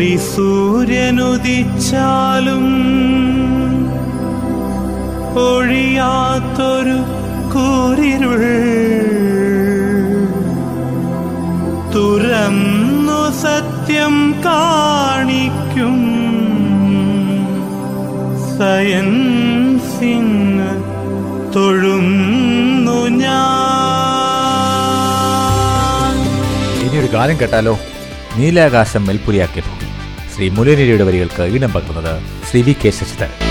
കോടി സൂര്യനുദിച്ചാലും ഒഴിയാത്തൊരു കൂരിരുൾ തുറന്നു സത്യം കാണിക്കും സയൻ സിംഗ് തൊഴുന്നു ഞാൻ. ഇനിയൊരു ഗാനം കേട്ടാലോ? നീലാകാശം മെൽപ്പുരിയാക്കിയ ഭൂമി ശ്രീ മുലനിരിയുടെ വരികൾക്ക് ഇടം പകർന്നത് ശ്രീ വി കെ ശശിധരൻ.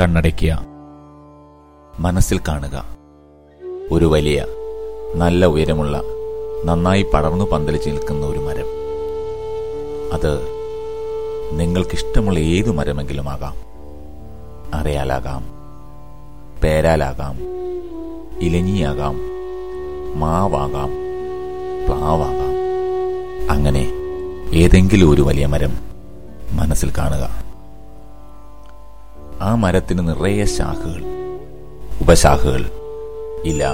കണ്ണടയ്ക്കുക മനസ്സിൽ കാണുക. ഒരു വലിയ നല്ല ഉയരമുള്ള നന്നായി പടർന്നു പന്തലിച്ച് നിൽക്കുന്ന ഒരു മരം. അത് നിങ്ങൾക്കിഷ്ടമുള്ള ഏതു മരമെങ്കിലും ആകാം അറയാലാകാം പേരാലാകാം ഇലഞ്ഞിയാകാം മാവാകാം പ്ലാവാകാം. അങ്ങനെ ഏതെങ്കിലും ഒരു വലിയ മരം മനസ്സിൽ കാണുക. ആ മരത്തിന് നിറയെ ശാഖകൾ. ഉപശാഖകൾ. ഇല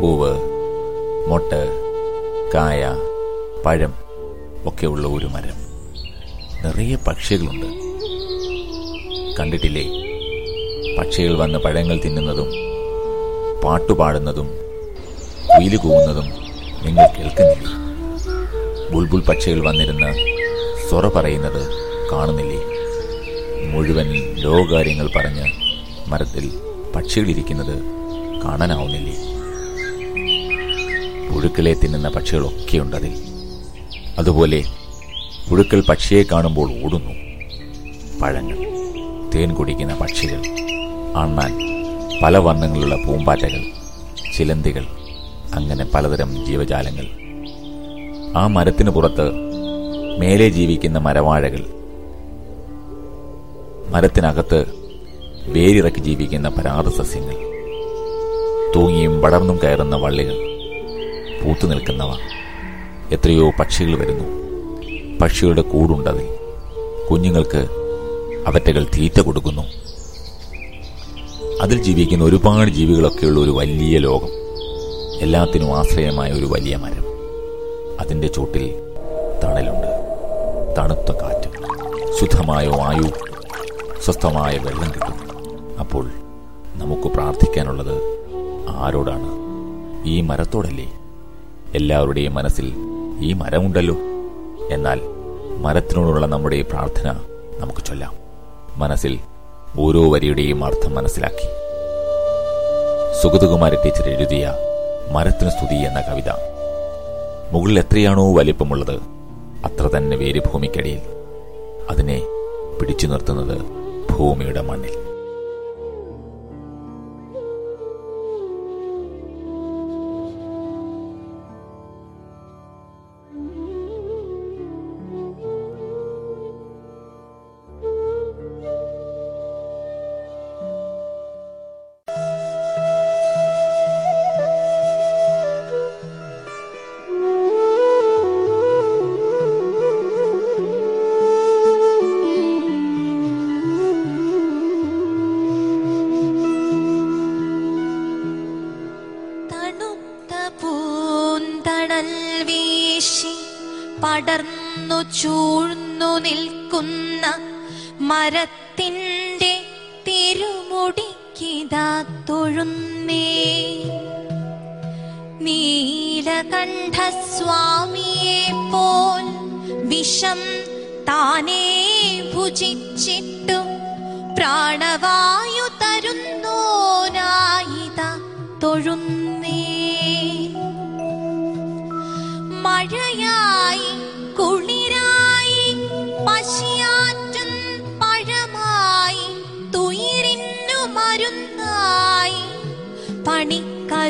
പൂവ് മൊട്ട് കായ പഴം ഒക്കെയുള്ള ഒരു മരം. നിറയെ പക്ഷികളുണ്ട്. കണ്ടിട്ടില്ലേ? പക്ഷികൾ വന്ന് പഴങ്ങൾ തിന്നുന്നതും പാട്ടുപാടുന്നതും കുയിൽ കൂവുന്നതും നിങ്ങൾ കേൾക്കുന്നില്ലേ? ബുൾബുൾ പക്ഷികൾ വന്നിരുന്ന് സ്വറ പറയുന്നത് കാണുന്നില്ലേ? മുഴുവൻ ലോകകാര്യങ്ങൾ പറഞ്ഞ് മരത്തിൽ പക്ഷികളിരിക്കുന്നത് കാണാനാവുന്നില്ലേ? പുഴുക്കളെ തിന്നുന്ന പക്ഷികളൊക്കെയുണ്ട് അതിൽ അതുപോലെ പുഴുക്കൾ പക്ഷിയെ കാണുമ്പോൾ ഓടുന്നു. പഴങ്ങൾ തേൻ കുടിക്കുന്ന പക്ഷികൾ അണ്ണാൻ പല വർണങ്ങളുള്ള പൂമ്പാറ്റകൾ ചിലന്തികൾ അങ്ങനെ പലതരം ജീവജാലങ്ങൾ. ആ മരത്തിന് പുറത്ത് മേലെ ജീവിക്കുന്ന മരവാഴകൾ മരത്തിനകത്ത് വേരിറക്കി ജീവിക്കുന്ന പരാത സസ്യങ്ങൾ തൂങ്ങിയും വളർന്നും കയറുന്ന വള്ളികൾ പൂത്തു നിൽക്കുന്നവ. എത്രയോ പക്ഷികൾ വരുന്നു. പക്ഷികളുടെ കൂടുണ്ടതിൽ കുഞ്ഞുങ്ങൾക്ക് അവറ്റകൾ തീറ്റ കൊടുക്കുന്നു. അതിൽ ജീവിക്കുന്ന ഒരുപാട് ജീവികളൊക്കെയുള്ള ഒരു വലിയ ലോകം. എല്ലാത്തിനും ആശ്രയമായ ഒരു വലിയ മരം. അതിന്റെ ചൂട്ടിൽ തണലുണ്ട്. തണുത്ത കാറ്റ്. ശുദ്ധമായ വായു സ്വസ്ഥമായ വെള്ളം കിട്ടും. അപ്പോൾ നമുക്ക് പ്രാർത്ഥിക്കാനുള്ളത് ആരോടാണ്? ഈ മരത്തോടല്ലേ? എല്ലാവരുടെയും മനസ്സിൽ ഈ മരമുണ്ടല്ലോ. എന്നാൽ മരത്തിനോടുള്ള നമ്മുടെ പ്രാർത്ഥന നമുക്ക് ചൊല്ലാം. മനസ്സിൽ ഓരോ വരിയുടെയും അർത്ഥം മനസ്സിലാക്കി. സുഗതകുമാര ടീച്ചർ എഴുതിയ മരത്തിന് സ്തുതി എന്ന കവിത. മുകളിൽ എത്രയാണോ വലിപ്പമുള്ളത് അത്ര തന്നെ വേര് ഭൂമിക്കടിയിൽ അതിനെ പിടിച്ചു നിർത്തുന്നത് ഭൂമിയുടെ മണ്ണിൽ.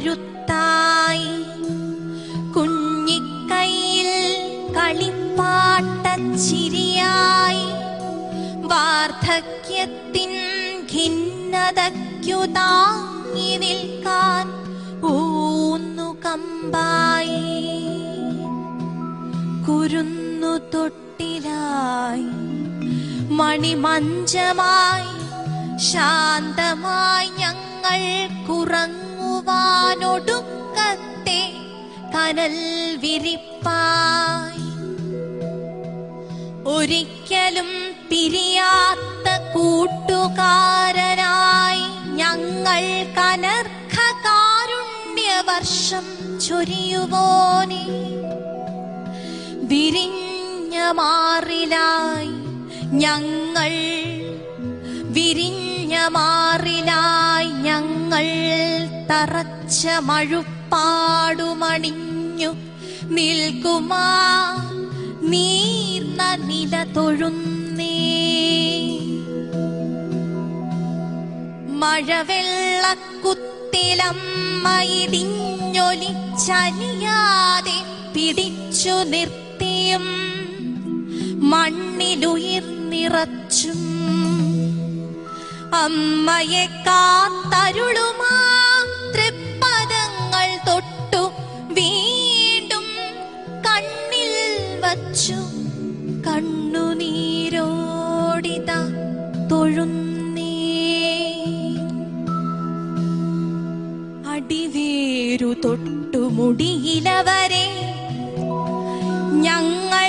പണിക്കരുത്തായി കുഞ്ഞിക്കൈയിൽ കളിപ്പാട്ടച്ചിരിയായി. വാർദ്ധക്യത്തിൻ ഖിന്നതയ്ക്കു നിൽക്കാൻ ഊന്നു കമ്പായി. കുരുന്നു തൊട്ടിലായി. മണിമഞ്ചമായി ശാന്തമായി ഞങ്ങൾ കുറങ്ങുവാനൊടുക്കത്തെ കനൽ വിരിപ്പായി. ഒരിക്കലും പിരിയാത്ത കൂട്ടുകാരനായി ഞങ്ങൾ കനർഘ കാരുണ്യവർഷം ചൊരിയുവോനെ. വിരിഞ്ഞ മാറിലായി ഞങ്ങൾ വിരിഞ്ഞ മാറിലായി ഞങ്ങൾ തറച്ച മഴുപ്പാടുമണിഞ്ഞു നിൽക്കുമാ. നീർന്ന നില തൊഴുന്നേ. മഴവെള്ളക്കുത്തിലമ്മയിടിഞ്ഞൊലിച്ചലിയാതെ പിടിച്ചു നിർത്തിയും മണ്ണിലുയിർന്നിറച്ചും അമ്മയെ കാത്തരുളുമാ. തൊഴുന്നേ അടിവേരു തൊട്ടു മുടിയിലവരെ ഞങ്ങൾ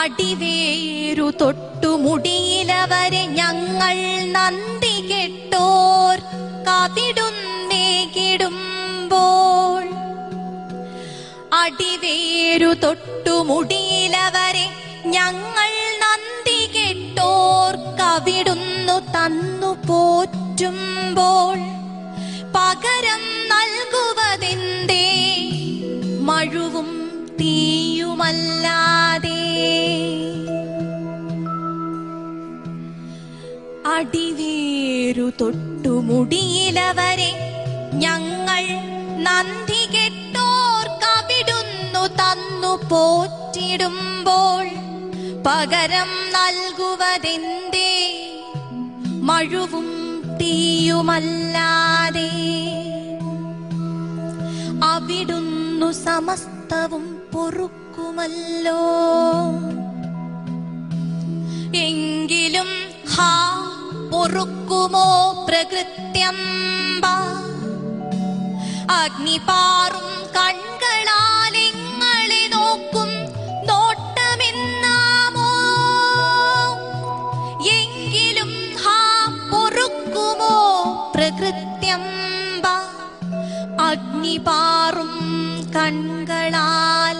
അടിവേരു തൊട്ടു മുടിയിലവരെ ഞങ്ങൾ നന്ദി കെട്ടോർ കവിടുന്നേ കിടുമ്പോൾ അടിവേരു തൊട്ടു മുടിയിലവരെ ഞങ്ങൾ കവിടുന്നു തന്നു പോറ്റുമ്പോൾ പകരം നൽകുവതെന്തേ? മഴുവും തീയുമല്ലാതെ. അടിവേരു തൊട്ടു മുടിയിലവരെ ഞങ്ങൾ നന്ദി കെട്ടോർ കവിടുന്നു തന്നു പോറ്റിടുമ്പോൾ പകരം നൽകുവതെന്തേ? മഴുവും തീയുമല്ലാതെ അവിടുന്നു സമസ്തവും പൊറുക്കുമല്ലോ. എങ്കിലും ഹാ പൊറുക്കുമോ പ്രകൃത്യംബ അഗ്നിപാറും കൺകളാലിങ്ങളെ നോക്കും പ്രകൃത്യംബ അഗ്നിപാറും കണ്ണുകളാൽ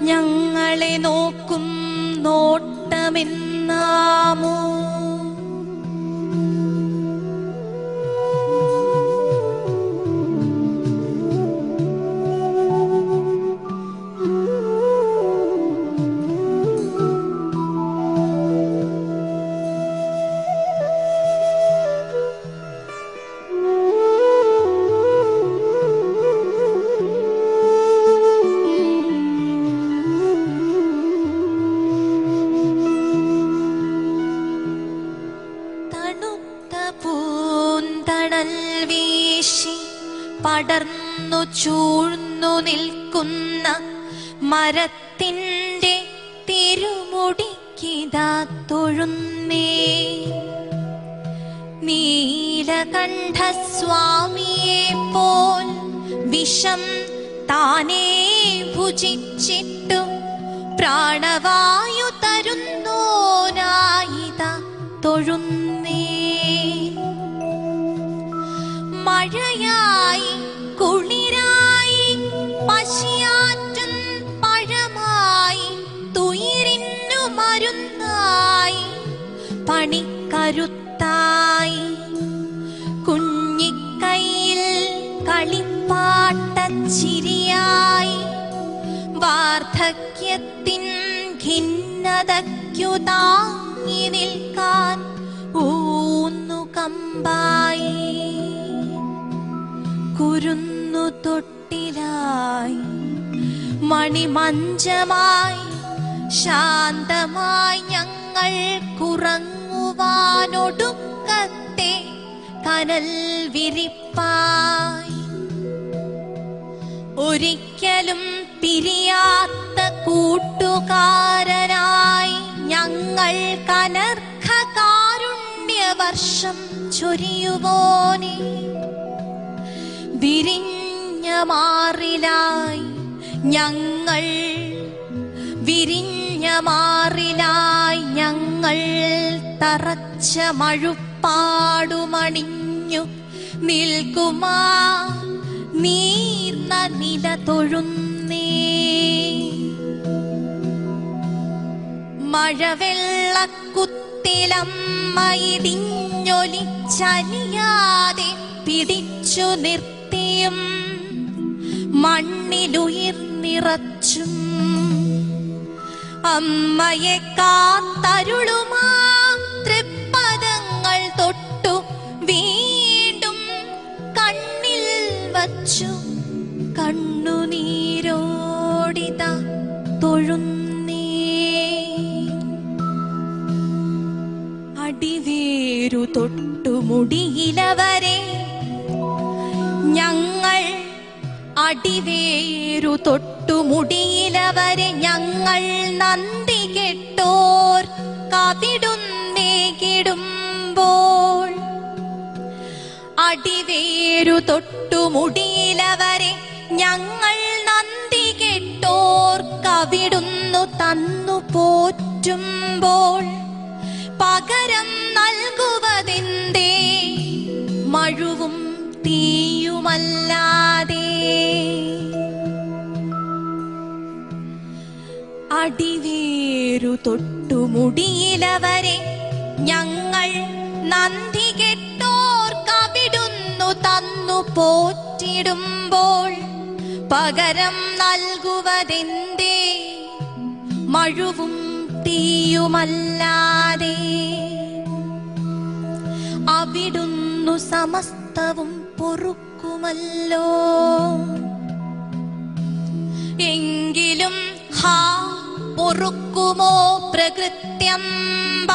ഞങ്ങളെ നോക്കും നോട്ടമെന്നാമോ? മരത്തിന്റെ തിരുമുടിക്കിതാ തൊഴുന്നേ. നീലകണ്ഠസ്വാമിയെ പോൽ വിഷം താനേ ഭുജിച്ചിട്ടു പ്രാണവായു തരുന്നോനായിത തൊഴുന്നേ താങ്ങി നിൽക്കാൻ ഊന്നു കമ്പായി. കുരുന്നു തൊട്ടിലായി. മണിമഞ്ചമായി ശാന്തമായി ഞങ്ങൾ കുറങ്ങുവാനൊടുക്കത്തെ കനൽ വിരിപ്പായി. ഒരിക്കലും പിരിയാത്ത കൂട്ടുകാരനായി ഞങ്ങൾ കനർഘ കാരുണ്യവർഷം ചൊരിയുവോനെ. വിരിഞ്ഞ മാറിലായി ഞങ്ങൾ വിരിഞ്ഞ മാറിലായി ഞങ്ങൾ തറച്ച മഴുപ്പാടുമണിഞ്ഞു നിൽക്കുമാ. നീർന്ന നില തൊഴുന്നേ. മഴവെള്ളക്കുത്തിലമ്മയിടിഞ്ഞൊലിച്ചലിയാതെ പിടിച്ചു നിർത്തിയും മണ്ണിലുയിർന്നിറച്ചും അമ്മയെ കാത്തരുളുമാ തൃപ്പദങ്ങൾ തൊട്ടു വീണ്ടും കണ്ണിൽ വച്ചു. കണ്ണുനീരോടിത തൊഴുന്നേ. അടിവേരു തൊട്ടുമുടിയിലവരെ. ഞങ്ങൾ അടിവേരു തൊട്ടുമുടിയിലവരെ. ഞങ്ങൾ നന്ദി കെട്ടോർ കവിടുന്നേ കിടുമ്പോൾ. അടിവേരു തൊട്ടുമുടിയിലവരെ. ഞങ്ങൾ നന്ദി കെട്ടോർ കവിടുന്നു തന്നു പോറ്റുമ്പോൾ. പകരം നൽകുവതെന്തേ? മഴുവും തീയുമല്ലാതെ. അടിവേരു തൊട്ടുമുടിയിലവരെ ഞങ്ങൾ നന്ദി കെട്ടോർ കവിടുന്നു തന്നു പോറ്റിടുമ്പോൾ. പകരം നൽകുവതെന്തേ? മഴുവും തീയുമല്ലാതെ അവിടുന്നു സമസ്തവും പൊറുക്കുമല്ലോ. എങ്കിലും ഹാ പൊറുക്കുമോ പ്രകൃത്യംബ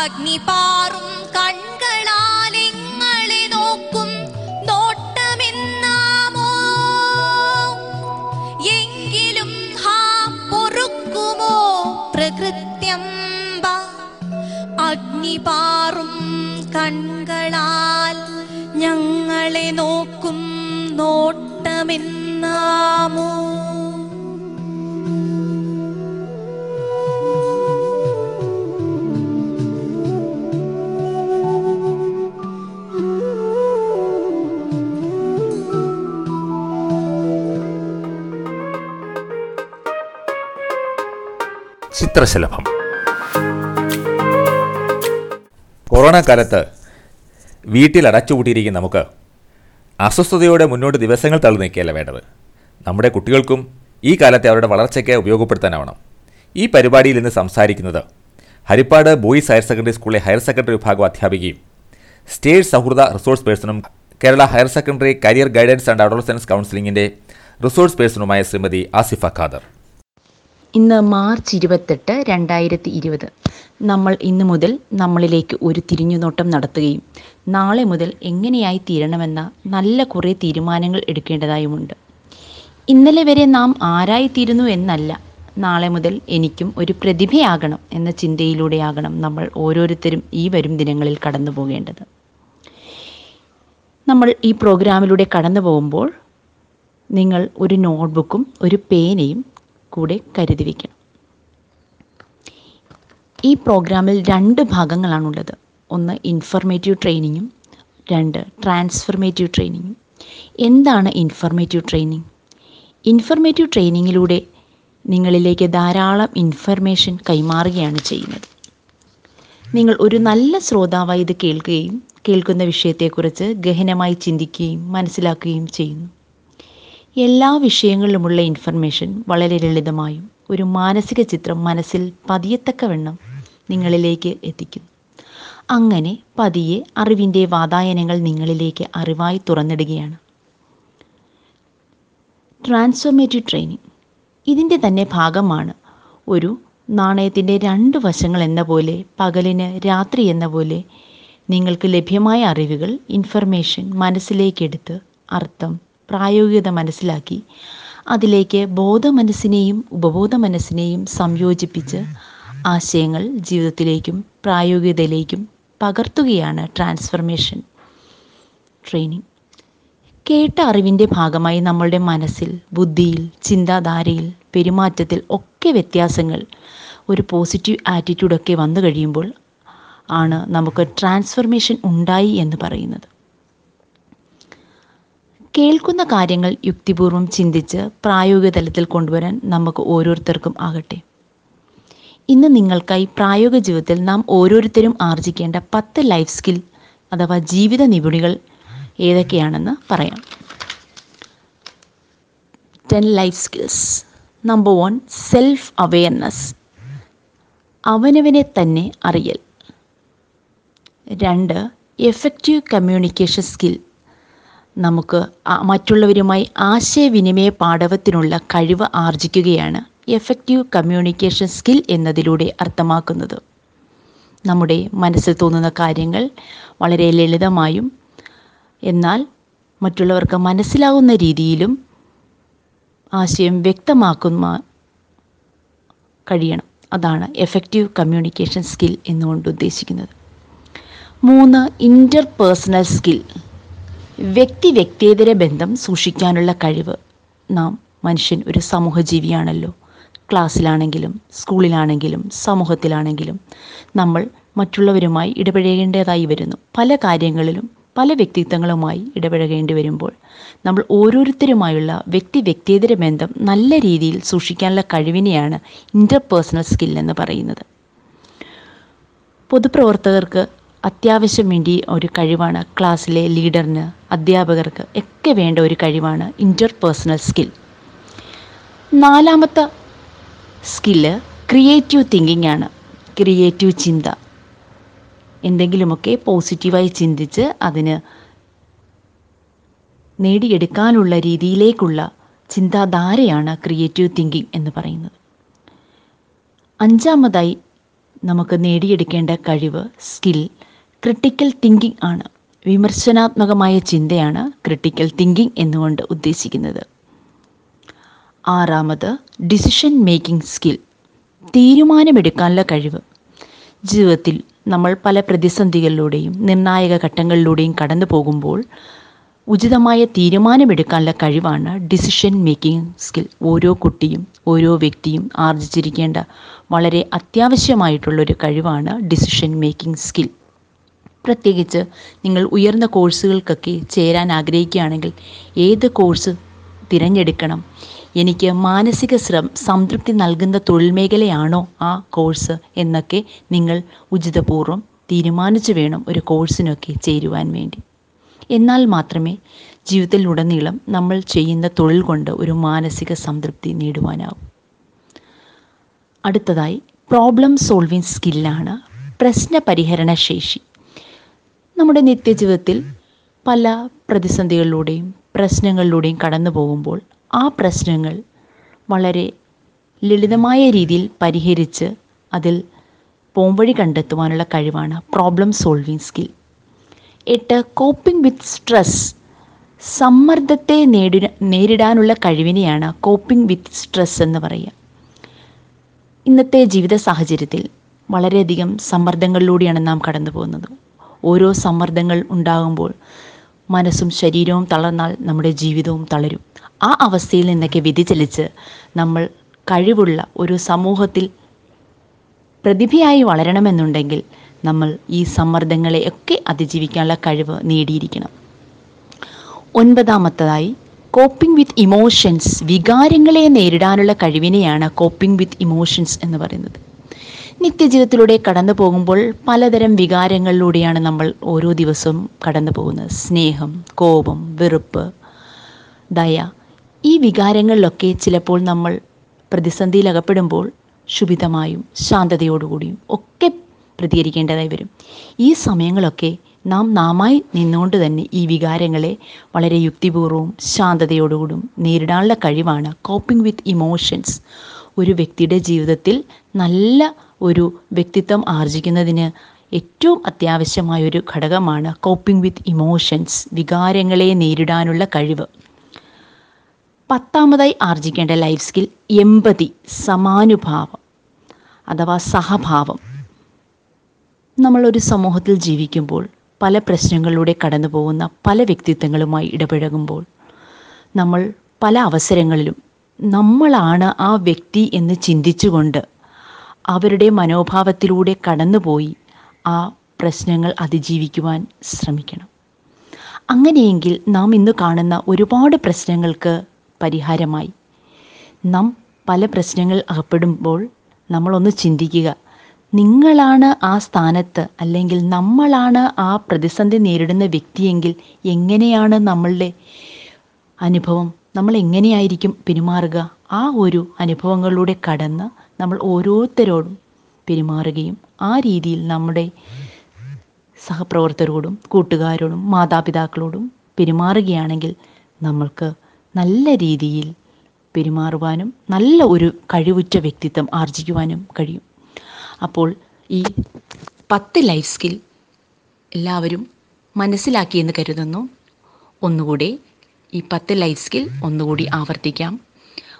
അഗ്നിപാറും കൺകളാലിങ്ങളെ നോക്കും അഗ്നിപാറും കണ്ണുകളാൽ ഞങ്ങളെ നോക്കും നോട്ടമെന്നാമോ? ചിത്രശലഭം. കൊറോണ കാലത്ത് വീട്ടിൽ അടച്ചുപൂട്ടിയിരിക്കുന്ന നമുക്ക് അസ്വസ്ഥതയോടെ മുന്നോട്ട് ദിവസങ്ങൾ തള്ളി നീക്കുകയല്ല വേണ്ടത്? നമ്മുടെ കുട്ടികൾക്കും ഈ കാലത്തെ അവരുടെ വളർച്ചയ്ക്ക് ഉപയോഗപ്പെടുത്താനാവണം. ഈ പരിപാടിയിൽ ഇന്ന് സംസാരിക്കുന്നത് ഹരിപ്പാട് ബോയ്സ് ഹയർ സെക്കൻഡറി സ്കൂളിലെ ഹയർ സെക്കൻഡറി വിഭാഗം അധ്യാപികയും സ്റ്റേറ്റ് സൗഹൃദ resource പേഴ്സണും Kerala higher secondary career guidance and adolescence കൗൺസിലിംഗിന്റെ resource പേഴ്സണുമായ ശ്രീമതി ആസിഫ ഖാദർ. ഇന്ന് മാർച്ച് ഇരുപത്തെട്ട് രണ്ടായിരത്തി ഇരുപത്. നമ്മൾ ഇന്ന് മുതൽ നമ്മളിലേക്ക് ഒരു തിരിഞ്ഞുനോട്ടം നടത്തുകയും നാളെ മുതൽ എങ്ങനെയായി തീരണമെന്ന നല്ല കുറേ തീരുമാനങ്ങൾ എടുക്കേണ്ടതായുമുണ്ട്. ഇന്നലെ വരെ നാം ആരായിത്തീരുന്നു എന്നല്ല നാളെ മുതൽ എനിക്കും ഒരു പ്രതിഭയാകണം എന്ന ചിന്തയിലൂടെയാകണം നമ്മൾ ഓരോരുത്തരും ഈ വരും ദിനങ്ങളിൽ കടന്നു പോകേണ്ടത്. നമ്മൾ ഈ പ്രോഗ്രാമിലൂടെ കടന്നു പോകുമ്പോൾ നിങ്ങൾ ഒരു നോട്ട്ബുക്കും ഒരു പേനയും കൂടെ കരുതി വയ്ക്കണം ഈ പ്രോഗ്രാമിൽ രണ്ട് ഭാഗങ്ങളാണുള്ളത്. ഒന്ന് ഇൻഫർമേറ്റീവ് ട്രെയിനിങ്ങും രണ്ട് ട്രാൻസ്ഫർമേറ്റീവ് ട്രെയിനിങ്ങും എന്താണ് ഇൻഫർമേറ്റീവ് ട്രെയിനിങ് ഇൻഫർമേറ്റീവ് ട്രെയിനിങ്ങിലൂടെ നിങ്ങളിലേക്ക് ധാരാളം ഇൻഫർമേഷൻ കൈമാറുകയാണ് ചെയ്യുന്നത്. നിങ്ങൾ ഒരു നല്ല ശ്രോതാവായി ഇത് കേൾക്കുകയും കേൾക്കുന്ന വിഷയത്തെക്കുറിച്ച് ഗഹനമായി ചിന്തിക്കുകയും മനസ്സിലാക്കുകയും ചെയ്യുന്നു. എല്ലാ വിഷയങ്ങളിലുമുള്ള ഇൻഫർമേഷൻ വളരെ ലളിതമായും ഒരു മാനസിക ചിത്രം മനസ്സിൽ പതിയത്തക്കവണ്ണം നിങ്ങളിലേക്ക് എത്തിക്കുന്നു അങ്ങനെ പതിയെ അറിവിന്റെ വാതായനങ്ങൾ നിങ്ങളിലേക്ക് അറിവായി തുറന്നിടുകയാണ്. ട്രാൻസ്ഫോർമേറ്റീവ് ട്രെയിനിങ് ഇതിന്റെ തന്നെ ഭാഗമാണ് ഒരു നാണയത്തിന്റെ രണ്ട് വശങ്ങൾ എന്ന പോലെ പകലിന് രാത്രി എന്ന പോലെ നിങ്ങൾക്ക് ലഭ്യമായ അറിവുകൾ ഇൻഫർമേഷൻ മനസ്സിലേക്കെടുത്ത് അർത്ഥം പ്രായോഗികത മനസ്സിലാക്കി. അതിലേക്ക് ബോധമനസ്സിനെയും ഉപബോധ മനസ്സിനെയും സംയോജിപ്പിച്ച് ആശയങ്ങൾ ജീവിതത്തിലേക്കും പ്രായോഗികതയിലേക്കും പകർത്തുകയാണ് ട്രാൻസ്ഫർമേഷൻ ട്രെയിനിങ്. കേട്ട അറിവിന്റെ ഭാഗമായി നമ്മളുടെ മനസ്സിൽ ബുദ്ധിയിൽ ചിന്താധാരയിൽ പെരുമാറ്റത്തിൽ ഒക്കെ വ്യത്യാസങ്ങൾ ഒരു പോസിറ്റീവ് ആറ്റിറ്റ്യൂഡൊക്കെ വന്നു കഴിയുമ്പോൾ ആണ് നമുക്ക് ട്രാൻസ്ഫർമേഷൻ ഉണ്ടായി എന്ന് പറയുന്നത്. കേൾക്കുന്ന കാര്യങ്ങൾ യുക്തിപൂർവം ചിന്തിച്ച് പ്രായോഗിക തലത്തിൽ കൊണ്ടുവരാൻ നമുക്ക് ഓരോരുത്തർക്കും ആകട്ടെ. ഇന്ന് നിങ്ങൾക്കായി പ്രായോഗിക ജീവിതത്തിൽ നാം ഓരോരുത്തരും ആർജിക്കേണ്ട പത്ത് ലൈഫ് സ്കിൽ അഥവാ ജീവിത നിപുണികൾ ഏതൊക്കെയാണെന്ന് പറയാം. Ten life skills. Number one self awareness അവനവനെ തന്നെ അറിയൽ. രണ്ട് എഫക്റ്റീവ് കമ്മ്യൂണിക്കേഷൻ സ്കിൽ നമുക്ക് മറ്റുള്ളവരുമായി ആശയവിനിമയ പാഠവത്തിനുള്ള കഴിവ് ആർജിക്കുകയാണ് എഫക്റ്റീവ് കമ്മ്യൂണിക്കേഷൻ സ്കിൽ എന്നതിലൂടെ അർത്ഥമാക്കുന്നത്. നമ്മുടെ മനസ്സിൽ തോന്നുന്ന കാര്യങ്ങൾ വളരെ ലളിതമായും എന്നാൽ മറ്റുള്ളവർക്ക് മനസ്സിലാവുന്ന രീതിയിലും ആശയം വ്യക്തമാക്കുന്ന കഴിയണം. അതാണ് എഫക്റ്റീവ് കമ്മ്യൂണിക്കേഷൻ സ്കിൽ എന്നുകൊണ്ട് ഉദ്ദേശിക്കുന്നത്. മൂന്ന് ഇന്റർ പേഴ്സണൽ സ്കിൽ. വ്യക്തി വ്യക്തിയേതര ബന്ധം സൂക്ഷിക്കാനുള്ള കഴിവ് നാം മനുഷ്യൻ ഒരു സമൂഹജീവിയാണല്ലോ. ക്ലാസ്സിലാണെങ്കിലും സ്കൂളിലാണെങ്കിലും സമൂഹത്തിലാണെങ്കിലും നമ്മൾ മറ്റുള്ളവരുമായി ഇടപഴകേണ്ടതായി വരുന്നു. പല കാര്യങ്ങളിലും പല വ്യക്തിത്വങ്ങളുമായി ഇടപഴകേണ്ടി വരുമ്പോൾ നമ്മൾ ഓരോരുത്തരുമായുള്ള വ്യക്തി വ്യക്തിയേതര ബന്ധം നല്ല രീതിയിൽ സൂക്ഷിക്കാനുള്ള കഴിവിനെയാണ് ഇന്റർപേഴ്സണൽ സ്കിൽ എന്ന് പറയുന്നത്. പൊതുപ്രവർത്തകർക്ക് അത്യാവശ്യം വേണ്ടി ഒരു കഴിവാണ് ക്ലാസ്സിലെ ലീഡറിന് അധ്യാപകർക്ക് ഒക്കെ വേണ്ട ഒരു കഴിവാണ് ഇന്റർ പേഴ്സണൽ സ്കിൽ നാലാമത്തെ സ്കില്ല് ക്രിയേറ്റീവ് തിങ്കിങ് ആണ്. ക്രിയേറ്റീവ് ചിന്ത. എന്തെങ്കിലുമൊക്കെ പോസിറ്റീവായി ചിന്തിച്ച് അതിന് നേടിയെടുക്കാനുള്ള രീതിയിലേക്കുള്ള ചിന്താധാരയാണ് ക്രിയേറ്റീവ് തിങ്കിങ് എന്ന് പറയുന്നത്. അഞ്ചാമതായി നമുക്ക് നേടിയെടുക്കേണ്ട കഴിവ് സ്കിൽ ക്രിട്ടിക്കൽ തിങ്കിങ് ആണ്. വിമർശനാത്മകമായ ചിന്തയാണ് ക്രിട്ടിക്കൽ തിങ്കിങ് എന്നുകൊണ്ട് ഉദ്ദേശിക്കുന്നത്. ആറാമത് ഡിസിഷൻ മേക്കിംഗ് സ്കിൽ തീരുമാനമെടുക്കാനുള്ള കഴിവ്. ജീവിതത്തിൽ നമ്മൾ പല പ്രതിസന്ധികളിലൂടെയും നിർണായക ഘട്ടങ്ങളിലൂടെയും കടന്നു പോകുമ്പോൾ ഉചിതമായ തീരുമാനമെടുക്കാനുള്ള കഴിവാണ് ഡിസിഷൻ മേക്കിംഗ് സ്കിൽ ഓരോ കുട്ടിയും ഓരോ വ്യക്തിയും ആർജിച്ചിരിക്കേണ്ട വളരെ അത്യാവശ്യമായിട്ടുള്ളൊരു കഴിവാണ് ഡിസിഷൻ മേക്കിംഗ് സ്കിൽ പ്രത്യേകിച്ച് നിങ്ങൾ ഉയർന്ന കോഴ്സുകൾക്കൊക്കെ ചേരാൻ ആഗ്രഹിക്കുകയാണെങ്കിൽ ഏത് കോഴ്സ് തിരഞ്ഞെടുക്കണം? എനിക്ക് മാനസിക ശ്രം സംതൃപ്തി നൽകുന്ന തൊഴിൽ മേഖലയാണോ ആ കോഴ്സ് എന്നൊക്കെ നിങ്ങൾ ഉചിതപൂർവം തീരുമാനിച്ചു വേണം ഒരു കോഴ്സിനൊക്കെ ചേരുവാൻ വേണ്ടി. എന്നാൽ മാത്രമേ ജീവിതത്തിലുടനീളം നമ്മൾ ചെയ്യുന്ന തൊഴിൽ കൊണ്ട് ഒരു മാനസിക സംതൃപ്തി നേടുവാനാവും. അടുത്തതായി പ്രോബ്ലം സോൾവിങ് സ്കില്ലാണ് പ്രശ്ന പരിഹരണ ശേഷി നമ്മുടെ നിത്യജീവിതത്തിൽ പല പ്രതിസന്ധികളിലൂടെയും പ്രശ്നങ്ങളിലൂടെയും കടന്നു പോകുമ്പോൾ ആ പ്രശ്നങ്ങൾ വളരെ ലളിതമായ രീതിയിൽ പരിഹരിച്ച് അതിൽ പോംവഴി കണ്ടെത്തുവാനുള്ള കഴിവാണ് പ്രോബ്ലം സോൾവിങ് സ്കിൽ എട്ട് കോപ്പിംഗ് വിത്ത് സ്ട്രെസ് സമ്മർദ്ദത്തെ നേടി നേരിടാനുള്ള കഴിവിനെയാണ് കോപ്പിംഗ് വിത്ത് സ്ട്രെസ് എന്ന് പറയുക. ഇന്നത്തെ ജീവിത സാഹചര്യത്തിൽ വളരെയധികം സമ്മർദ്ദങ്ങളിലൂടെയാണ് നാം കടന്നു പോകുന്നത് ഓരോ സമ്മർദ്ദങ്ങൾ ഉണ്ടാകുമ്പോൾ മനസ്സും ശരീരവും തളർന്നാൽ നമ്മുടെ ജീവിതവും തളരും. ആ അവസ്ഥയിൽ നിന്നൊക്കെ വ്യതിചലിച്ച് നമ്മൾ കഴിവുള്ള ഒരു സമൂഹത്തിൽ പ്രതിഭയായി വളരണമെന്നുണ്ടെങ്കിൽ നമ്മൾ ഈ സമ്മർദ്ദങ്ങളെ ഒക്കെ അതിജീവിക്കാനുള്ള കഴിവ് നേടിയിരിക്കണം. ഒൻപതാമത്തതായി കോപ്പിംഗ് വിത്ത് ഇമോഷൻസ് വികാരങ്ങളെ നേരിടാനുള്ള കഴിവിനെയാണ് കോപ്പിംഗ് വിത്ത് ഇമോഷൻസ് എന്ന് പറയുന്നത്. നിത്യജീവിതത്തിലൂടെ കടന്നു പോകുമ്പോൾ പലതരം വികാരങ്ങളിലൂടെയാണ് നമ്മൾ ഓരോ ദിവസവും കടന്നു പോകുന്നത്. സ്നേഹം കോപം വെറുപ്പ് ദയ. ഈ വികാരങ്ങളിലൊക്കെ ചിലപ്പോൾ നമ്മൾ പ്രതിസന്ധിയിൽ അകപ്പെടുമ്പോൾ ശുഭിതമായും ശാന്തതയോടുകൂടിയും ഒക്കെ പ്രതികരിക്കേണ്ടതായി വരും. ഈ സമയങ്ങളൊക്കെ നാം നാമായി നിന്നുകൊണ്ട് തന്നെ ഈ വികാരങ്ങളെ വളരെ യുക്തിപൂർവവും ശാന്തതയോടുകൂടും നേരിടാനുള്ള കഴിവാണ് കോപ്പിംഗ് വിത്ത് ഇമോഷൻസ് ഒരു വ്യക്തിയുടെ ജീവിതത്തിൽ നല്ല ഒരു വ്യക്തിത്വം ആർജിക്കുന്നതിന് ഏറ്റവും അത്യാവശ്യമായ ഒരു ഘടകമാണ് കോപ്പിംഗ് വിത്ത് ഇമോഷൻസ് വികാരങ്ങളെ നേരിടാനുള്ള കഴിവ്. പത്താമതായി ആർജിക്കേണ്ട ലൈഫ് സ്കിൽ എമ്പതി സമാനുഭാവം അഥവാ സഹഭാവം. നമ്മളൊരു സമൂഹത്തിൽ ജീവിക്കുമ്പോൾ പല പ്രശ്നങ്ങളിലൂടെ കടന്നു പോകുന്ന പല വ്യക്തിത്വങ്ങളുമായി ഇടപഴകുമ്പോൾ നമ്മൾ പല അവസരങ്ങളിലും നമ്മളാണ് ആ വ്യക്തി എന്ന് ചിന്തിച്ചുകൊണ്ട് അവരുടെ മനോഭാവത്തിലൂടെ കടന്നുപോയി ആ പ്രശ്നങ്ങൾ അതിജീവിക്കുവാൻ ശ്രമിക്കണം. അങ്ങനെയെങ്കിൽ നാം ഇന്ന് കാണുന്ന ഒരുപാട് പ്രശ്നങ്ങൾക്ക് പരിഹാരമായി. നാം പല പ്രശ്നങ്ങൾ അകപ്പെടുമ്പോൾ നമ്മളൊന്ന് ചിന്തിക്കുക നിങ്ങളാണ് ആ സ്ഥാനത്ത് അല്ലെങ്കിൽ നമ്മളാണ് ആ പ്രതിസന്ധി നേരിടുന്ന വ്യക്തിയെങ്കിൽ എങ്ങനെയാണ് നമ്മളുടെ അനുഭവം നമ്മൾ എങ്ങനെയായിരിക്കും പിന്മാറുക ആ ഒരു അനുഭവങ്ങളിലൂടെ കടന്ന് നമ്മൾ ഓരോരുത്തരോടും പെരുമാറുകയും ആ രീതിയിൽ നമ്മുടെ സഹപ്രവർത്തകരോടും കൂട്ടുകാരോടും മാതാപിതാക്കളോടും പെരുമാറുകയാണെങ്കിൽ നമ്മൾക്ക് നല്ല രീതിയിൽ പെരുമാറുവാനും നല്ല ഒരു കഴിവുറ്റ വ്യക്തിത്വം ആർജിക്കുവാനും കഴിയും. അപ്പോൾ ഈ പത്ത് ലൈഫ് സ്കിൽ എല്ലാവരും മനസ്സിലാക്കിയെന്ന് കരുതുന്നു. ഒന്നുകൂടെ ഈ പത്ത് ലൈഫ് സ്കിൽ ഒന്നുകൂടി ആവർത്തിക്കാം.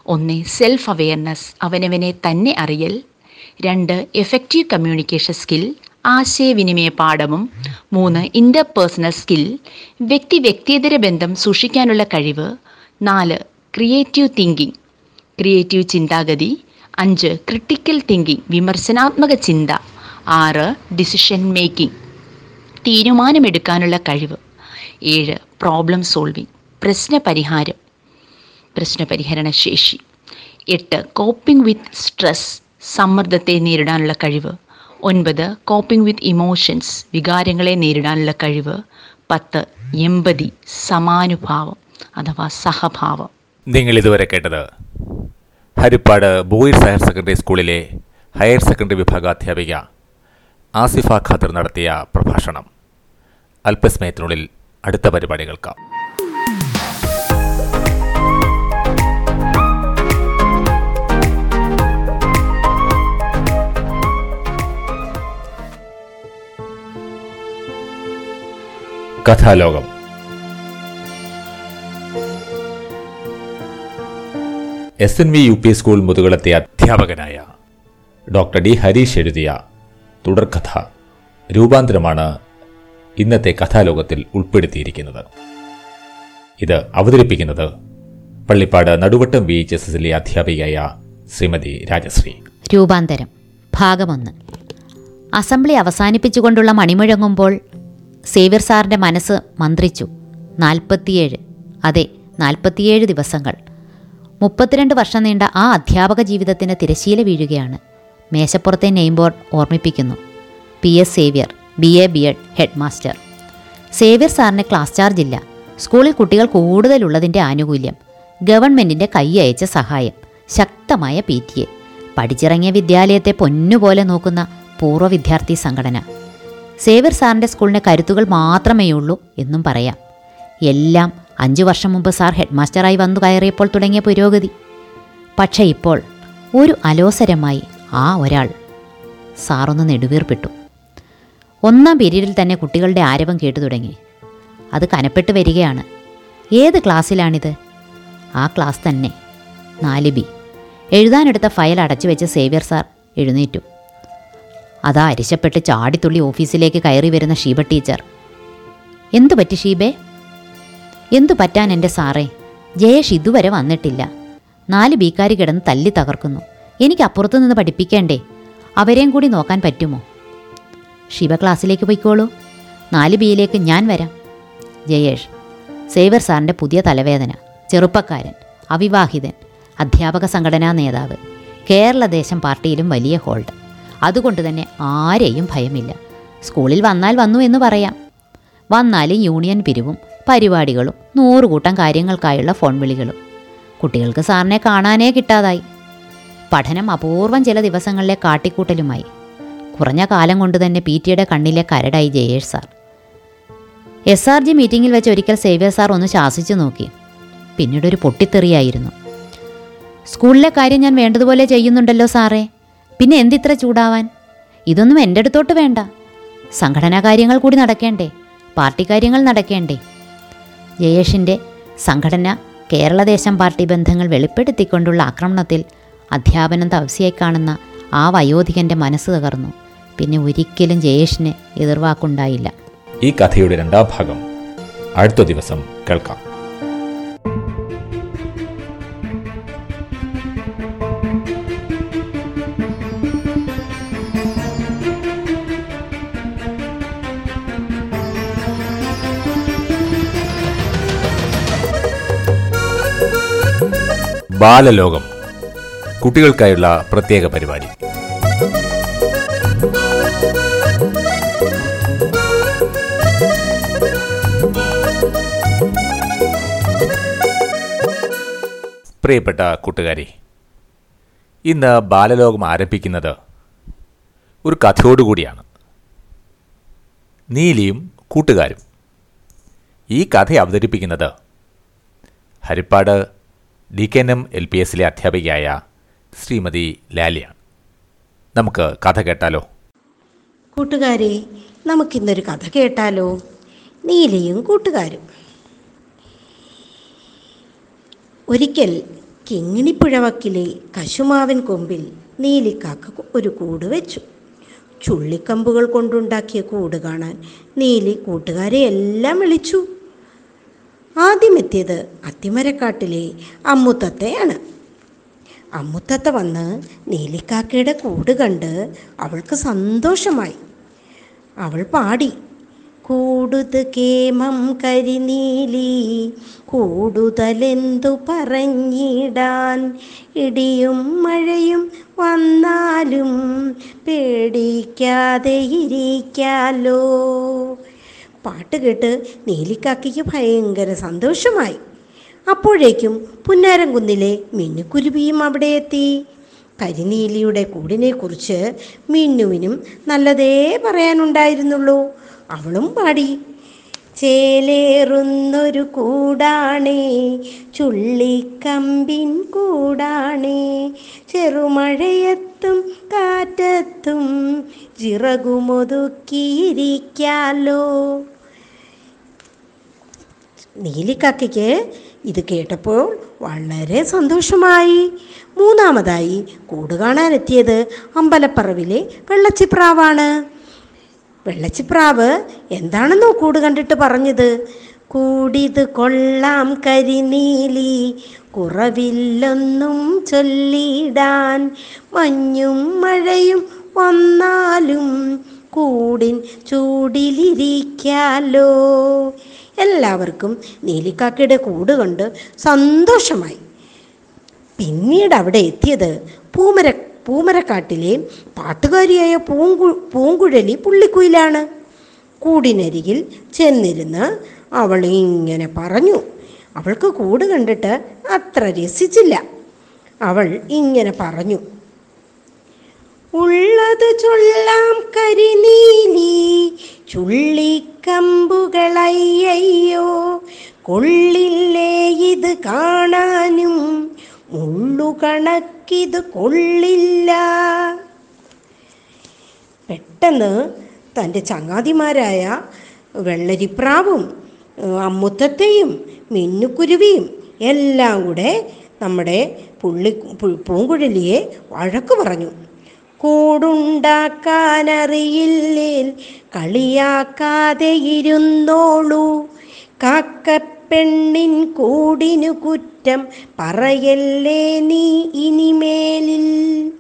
ഒന്ന് സെൽഫ് അവെയർനെസ് അവനവനെ തന്നെ അറിയൽ. രണ്ട് എഫക്റ്റീവ് കമ്മ്യൂണിക്കേഷൻ സ്കിൽ ആശയവിനിമയ പാഠവും. മൂന്ന് ഇന്റർപേഴ്സണൽ സ്കിൽ വ്യക്തി വ്യക്തിയേതര ബന്ധം സൂക്ഷിക്കാനുള്ള കഴിവ്. നാല് ക്രിയേറ്റീവ് തിങ്കിങ് ക്രിയേറ്റീവ് ചിന്താഗതി. അഞ്ച് ക്രിട്ടിക്കൽ തിങ്കിങ് വിമർശനാത്മക ചിന്ത. ആറ് ഡിസിഷൻ മേക്കിംഗ് തീരുമാനമെടുക്കാനുള്ള കഴിവ്. ഏഴ് പ്രോബ്ലം സോൾവിങ് പ്രശ്നപരിഹാരം. പ്രശ്നപരിഹരണ ശേഷി എട്ട് കോപ്പിംഗ് വിത്ത് സ്ട്രെസ് സമ്മർദ്ദത്തെ നേരിടാനുള്ള കഴിവ്. ഒൻപത് കോപ്പിംഗ് വിത്ത് ഇമോഷൻസ് വികാരങ്ങളെ നേരിടാനുള്ള കഴിവ്. പത്ത് എമ്പതി സമാനുഭാവം അഥവാ സഹഭാവം. നിങ്ങൾ ഇതുവരെ കേട്ടത് ഹരിപ്പാട് ബോയ്സ് ഹയർ സെക്കൻഡറി സ്കൂളിലെ ഹയർ സെക്കൻഡറി വിഭാഗാധ്യാപിക ആസിഫ ഖാദർ നടത്തിയ പ്രഭാഷണം. അല്പസമയത്തിനുള്ളിൽ അടുത്ത പരിപാടി കഥാലോകം. S N V U P school മുതുകളത്തെ അധ്യാപകനായ ഡോക്ടർ ഡി. ഹരീഷ് എഴുതിയ തുടർകഥ രൂപാന്തരമാണ് ഇന്നത്തെ കഥാലോകത്തിൽ ഉൾപ്പെടുത്തിയിരിക്കുന്നത്. ഇത് അവതരിപ്പിക്കുന്നത് Pallippad Naduvattom V. H. S. എസിലെ അധ്യാപികയായ ശ്രീമതി രാജശ്രീ. രൂപാന്തരം. ഭാഗമൊന്ന്. അസംബ്ലി അവസാനിപ്പിച്ചുകൊണ്ടുള്ള മണിമുഴങ്ങുമ്പോൾ സേവ്യർ സാറിന്റെ മനസ്സ് മന്ത്രിച്ചു. നാൽപ്പത്തിയേഴ്. അതെ നാൽപ്പത്തിയേഴ് ദിവസങ്ങൾ. മുപ്പത്തിരണ്ട് വർഷം നീണ്ട ആ അധ്യാപക ജീവിതത്തിന് തിരശീല വീഴുകയാണ്. മേശപ്പുറത്തെ നെയിം ബോർഡ് ഓർമ്മിപ്പിക്കുന്നു. P. S. Xavier B. A. B. Ed headmaster. Xavier സാറിന് ക്ലാസ് ചാർജ് ഇല്ല. സ്കൂളിൽ കുട്ടികൾ കൂടുതലുള്ളതിന്റെ ആനുകൂല്യം. ഗവൺമെന്റിന്റെ കൈയയച്ച സഹായം. ശക്തമായ പി ടി എ. പഠിച്ചിറങ്ങിയ വിദ്യാലയത്തെ പൊന്നുപോലെ നോക്കുന്ന പൂർവ വിദ്യാർത്ഥി സംഘടന. സേവ്യർ സാറിന്റെ സ്കൂളിന്റെ കരുത്തുകൾ മാത്രമേ ഉള്ളൂ എന്നും പറയാം. എല്ലാം അഞ്ചു വർഷം മുമ്പ് സാർ ഹെഡ് മാസ്റ്ററായി വന്നു കയറിയപ്പോൾ തുടങ്ങിയ പുരോഗതി. പക്ഷേ ഇപ്പോൾ ഒരു അലോസരമായി ആ ഒരാൾ സാറൊന്ന് നെടുവീർപ്പിട്ടു. ഒന്നാം പീരീഡിൽ തന്നെ കുട്ടികളുടെ ആരവം കേട്ടു തുടങ്ങി. അത് കനപ്പെട്ട് വരികയാണ്. ഏത് ക്ലാസ്സിലാണിത്? ആ ക്ലാസ് തന്നെ നാല് ബി. എഴുതാനെടുത്ത ഫയൽ അടച്ചു വെച്ച് സേവ്യർ സാർ എഴുന്നേറ്റു. അതാ അരിശപ്പെട്ട് ചാടിത്തുള്ളി ഓഫീസിലേക്ക് കയറി വരുന്ന ഷീബ ടീച്ചർ. എന്തു പറ്റി ഷീബേ? എന്തു പറ്റാൻ എന്റെ സാറേ? ജയേഷ് ഇതുവരെ വന്നിട്ടില്ല. നാല് ബീക്കാരി കിടന്ന് തല്ലി തകർക്കുന്നു. എനിക്ക് അപ്പുറത്തു നിന്ന് പഠിപ്പിക്കേണ്ടേ? അവരെയും കൂടി നോക്കാൻ പറ്റുമോ? ശിവ ക്ലാസ്സിലേക്ക് പോയിക്കോളൂ. നാല് ബിയിലേക്ക് ഞാൻ വരാം. ജയേഷ് സേവർ സാറിന്റെ പുതിയ തലവേദന. ചെറുപ്പക്കാരൻ അവിവാഹിതൻ അധ്യാപക സംഘടനാ നേതാവ്. കേരള ദേശം പാർട്ടിയിലും വലിയ ഹോൾഡ്. അതുകൊണ്ട് തന്നെ ആരെയും ഭയമില്ല. സ്കൂളിൽ വന്നാൽ വന്നു എന്ന് പറയാം. വന്നാലും യൂണിയൻ പിരിവും പരിപാടികളും നൂറുകൂട്ടം കാര്യങ്ങൾക്കായുള്ള ഫോൺ വിളികളും. കുട്ടികൾക്ക് സാറിനെ കാണാനേ കിട്ടാതായി. പഠനം അപൂർവം ചില ദിവസങ്ങളിലെ കാട്ടിക്കൂട്ടലുമായി. കുറഞ്ഞ കാലം കൊണ്ട് തന്നെ പി ടിയുടെ കണ്ണിലെ കരടായി Jayesh sir. S R G മീറ്റിങ്ങിൽ വെച്ച് ഒരിക്കൽ സേവ്യർ സാർ ഒന്ന് ശാസിച്ചു നോക്കി. പിന്നീട് ഒരു പൊട്ടിത്തെറിയായിരുന്നു. സ്കൂളിലെ കാര്യം ഞാൻ വേണ്ടതുപോലെ ചെയ്യുന്നുണ്ടല്ലോ സാറേ. പിന്നെ എന്തിത്ര ചൂടാവാൻ? ഇതൊന്നും എന്റെ അടുത്തോട്ട് വേണ്ട. സംഘടനാ കാര്യങ്ങൾ കൂടി നടക്കേണ്ടേ? പാർട്ടി കാര്യങ്ങൾ നടക്കേണ്ടേ? ജയേഷിന്റെ സംഘടന കേരളദേശം പാർട്ടി ബന്ധങ്ങൾ വെളിപ്പെടുത്തിക്കൊണ്ടുള്ള ആക്രമണത്തിൽ അധ്യാപനം തവസിയായി കാണുന്ന ആ വയോധികന്റെ മനസ്സ് തകർന്നു. പിന്നെ ഒരിക്കലും ജയേഷിന് എതിർവാക്കുണ്ടായില്ല. ഈ കഥയുടെ രണ്ടാം ഭാഗം അടുത്ത ദിവസം കേൾക്കാം. ബാലലോകം. കുട്ടികൾക്കായുള്ള പ്രത്യേക പരിപാടി. പ്രിയപ്പെട്ട കൂട്ടുകാരി ഇന്ന് ബാലലോകം ആരംഭിക്കുന്നത് ഒരു കഥയോടുകൂടിയാണ്. നീലിയും കൂട്ടുകാരും ഈ കഥ അവതരിപ്പിക്കുന്നത് Harippad D K N L P എസിലെ അധ്യാപികയായ ശ്രീമതി ലാലിയാണ് നമുക്ക് കഥ കേട്ടാലോ? കൂട്ടുകാരെ നമുക്കിന്നൊരു കഥ കേട്ടാലോ? നീലയും കൂട്ടുകാരും. ഒരിക്കൽ കിങ്ങിണിപ്പുഴവക്കിലെ കശുമാവൻ കൊമ്പിൽ നീലിക്കാക്ക ഒരു കൂട് വെച്ചു. ചുള്ളിക്കമ്പുകൾ കൊണ്ടുണ്ടാക്കിയ കൂട് കാണാൻ നീലി കൂട്ടുകാരെ എല്ലാം വിളിച്ചു. ആദ്യമെത്തിയത് അത്തിമരക്കാട്ടിലെ അമ്മുത്തത്തെയാണ്. അമ്മുത്തത്ത വന്ന് നീലിക്കാക്കയുടെ കൂട് കണ്ട് അവൾക്ക് സന്തോഷമായി. അവൾ പാടി കൂടുത് കേമം കരിനീലി കൂടുതലെന്തു പറഞ്ഞിടാൻ? ഇടിയും മഴയും വന്നാലും പേടിക്കാതെ ഇരിക്കാലോ? പാട്ട് കേട്ട് നീലിക്കാക്കിക്ക് ഭയങ്കര സന്തോഷമായി. അപ്പോഴേക്കും പുന്നാരംകുന്നിലെ മിന്നുക്കുരുവിയും അവിടെ എത്തി. കരിനീലിയുടെ കൂടിനെക്കുറിച്ച് മിന്നുവിനും നല്ലതേ പറയാനുണ്ടായിരുന്നുള്ളൂ. അവളും പാടി. ചേലേറുന്നൊരു കൂടാണേ ചുള്ളിക്കമ്പിൻ കൂടാണേ ചെറുമഴയത്തും കാറ്റത്തും ചിറകുമൊതുക്കിയിരിക്കാലോ. നീലിക്കാക്കയ്ക്ക് ഇത് കേട്ടപ്പോൾ വളരെ സന്തോഷമായി. മൂന്നാമതായി കൂട് കാണാനെത്തിയത് അമ്പലപ്പറവിലെ വെള്ളച്ചിപ്രാവാണ്. വെള്ളച്ചിപ്രാവ് എന്താണെന്നോ കൂട് കണ്ടിട്ട് പറഞ്ഞത്? കൂടിത് കൊള്ളാം കരിനീലി കുറവില്ലൊന്നും ചൊല്ലിടാൻ മഞ്ഞും മഴയും വന്നാലും കൂടിൻ ചൂടിലിരിക്കാലോ. എല്ലാവർക്കും നീലിക്കാക്കയുടെ കൂട് കണ്ട് സന്തോഷമായി. പിന്നീട് അവിടെ എത്തിയത് പൂമര പൂമരക്കാട്ടിലെ പാട്ടുകാരിയായ പൂങ്കു പൂങ്കുഴലി പുള്ളിക്കുയിലാണ്. കൂടിനരികിൽ ചെന്നിരുന്ന് അവൾ ഇങ്ങനെ പറഞ്ഞു അവൾക്ക് കൂട് കണ്ടിട്ട് അത്ര രസിച്ചില്ല. അവൾ ഇങ്ങനെ പറഞ്ഞു ഉള്ളത് ചൊല്ലാം കരിനീലി ചുള്ളിക്കമ്പുകളയ്യോ കൊള്ളില്ലേ ഇത് കാണാനും? മുള്ളുകണക്കിത് കൊള്ളില്ല. പെട്ടെന്ന് തന്റെ ചങ്ങാതിമാരായ വെള്ളരിപ്രാവും അമ്മുത്തത്തെയും മിന്നുക്കുരുവിയും എല്ലാം കൂടെ നമ്മുടെ പുള്ളി പൂങ്കുഴലിയെ വഴക്ക് പറഞ്ഞു. കൂടുണ്ടാക്കാനറിയില്ലേൽ കളിയാക്കാതെ ഇരുന്നോളൂ. കാക്കപ്പെണ്ണിൻ കൂടിനു കുറ്റം പറയല്ലേ നീ ഇനിമേലിൽ?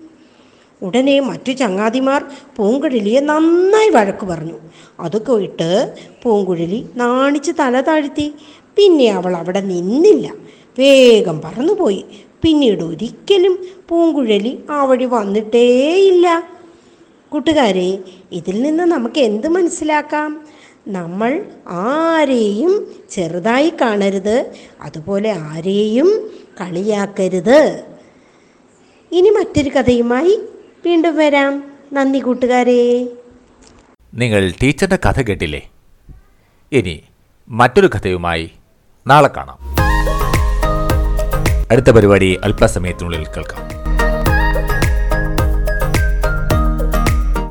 ഉടനെ മറ്റു ചങ്ങാതിമാർ പൂങ്കുഴലിയെ നന്നായി വഴക്ക് പറഞ്ഞു. അത് കേട്ട് പൂങ്കുഴലി നാണിച്ച് തല താഴ്ത്തി. പിന്നെ അവൾ അവിടെ നിന്നില്ല. വേഗം പറന്നുപോയി. പിന്നീട് ഒരിക്കലും പൂങ്കുഴലി ആ വഴി വന്നിട്ടേയില്ല. കൂട്ടുകാരെ ഇതിൽ നിന്ന് നമുക്ക് എന്ത് മനസ്സിലാക്കാം? നമ്മൾ ആരെയും ചെറുതായി കാണരുത് അതുപോലെ ആരെയും കളിയാക്കരുത്. ഇനി മറ്റൊരു കഥയുമായി വീണ്ടും വരാം. നന്ദി കൂട്ടുകാരെ. നിങ്ങൾ ടീച്ചറിന്റെ കഥ കേട്ടില്ലേ? ഇനി മറ്റൊരു കഥയുമായി നാളെ കാണാം. അടുത്ത പരിപാടി അല്പസമയത്തിനുള്ളിൽ കേൾക്കാം.